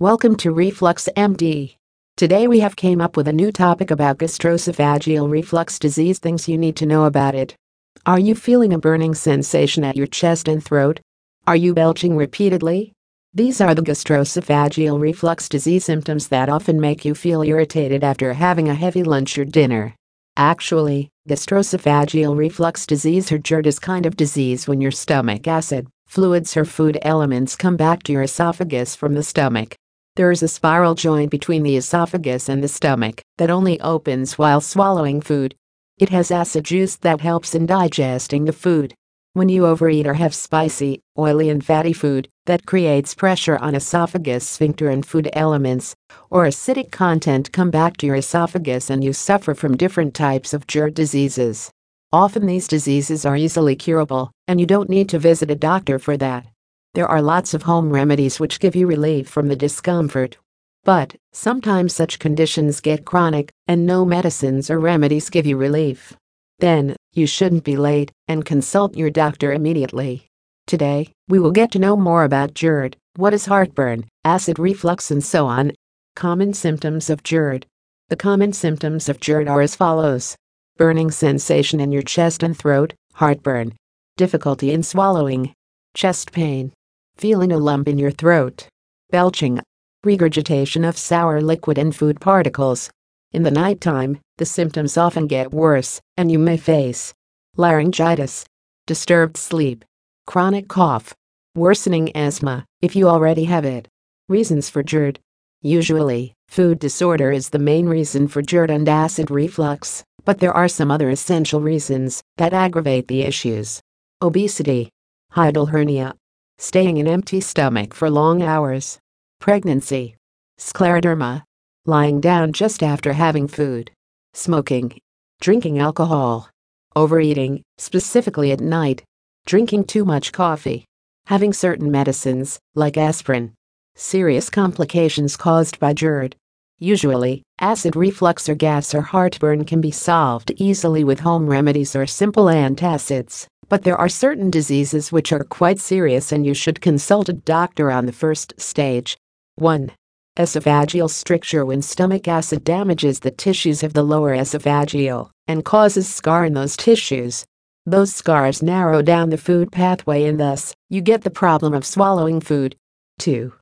Welcome to Reflux MD. Today we have came up with a new topic about gastroesophageal reflux disease things you need to know about it. Are you feeling a burning sensation at your chest and throat? Are you belching repeatedly? These are the gastroesophageal reflux disease symptoms that often make you feel irritated after having a heavy lunch or dinner. Actually, gastroesophageal reflux disease or GERD is kind of disease when your stomach acid, fluids or food elements come back to your esophagus from the stomach. There is a spiral joint between the esophagus and the stomach that only opens while swallowing food. It has acid juice that helps in digesting the food. When you overeat or have spicy, oily and fatty food, that creates pressure on esophagus sphincter and food elements, or acidic content come back to your esophagus and you suffer from different types of GERD diseases. Often these diseases are easily curable, and you don't need to visit a doctor for that. There are lots of home remedies which give you relief from the discomfort. But, sometimes such conditions get chronic, and no medicines or remedies give you relief. Then, you shouldn't be late and consult your doctor immediately. Today, we will get to know more about GERD, what is heartburn, acid reflux, and so on. Common symptoms of GERD. The common symptoms of GERD are as follows burning sensation in your chest and throat, heartburn, difficulty in swallowing, chest pain, feeling a lump in your throat, belching, regurgitation of sour liquid and food particles. In the nighttime, the symptoms often get worse, and you may face laryngitis, disturbed sleep, chronic cough, worsening asthma, if you already have it. Reasons for GERD. Usually, food disorder is the main reason for GERD and acid reflux, but there are some other essential reasons that aggravate the issues. Obesity, hiatal hernia, staying in empty stomach for long hours, pregnancy, scleroderma, lying down just after having food, smoking, drinking alcohol, overeating, specifically at night, drinking too much coffee, having certain medicines, like aspirin, serious complications caused by GERD. Usually, acid reflux or gas or heartburn can be solved easily with home remedies or simple antacids. But there are certain diseases which are quite serious and you should consult a doctor on the first stage. 1. Esophageal stricture when stomach acid damages the tissues of the lower esophageal and causes scar in those tissues. Those scars narrow down the food pathway and thus, you get the problem of swallowing food. 2.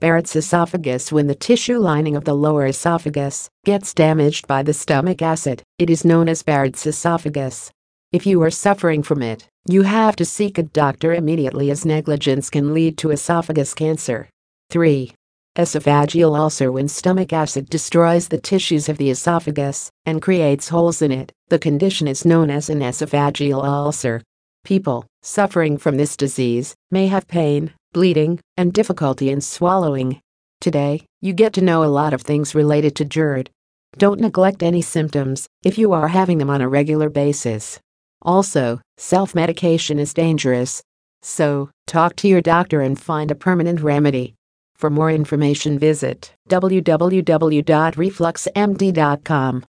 Barrett's esophagus when the tissue lining of the lower esophagus gets damaged by the stomach acid, it is known as Barrett's esophagus. If you are suffering from it, you have to seek a doctor immediately as negligence can lead to esophagus cancer. 3. Esophageal ulcer when stomach acid destroys the tissues of the esophagus and creates holes in it, the condition is known as an esophageal ulcer. People suffering from this disease may have pain, bleeding, and difficulty in swallowing. Today, you get to know a lot of things related to GERD. Don't neglect any symptoms if you are having them on a regular basis. Also, self medication is dangerous. So, talk to your doctor and find a permanent remedy. For more information, visit www.refluxmd.com.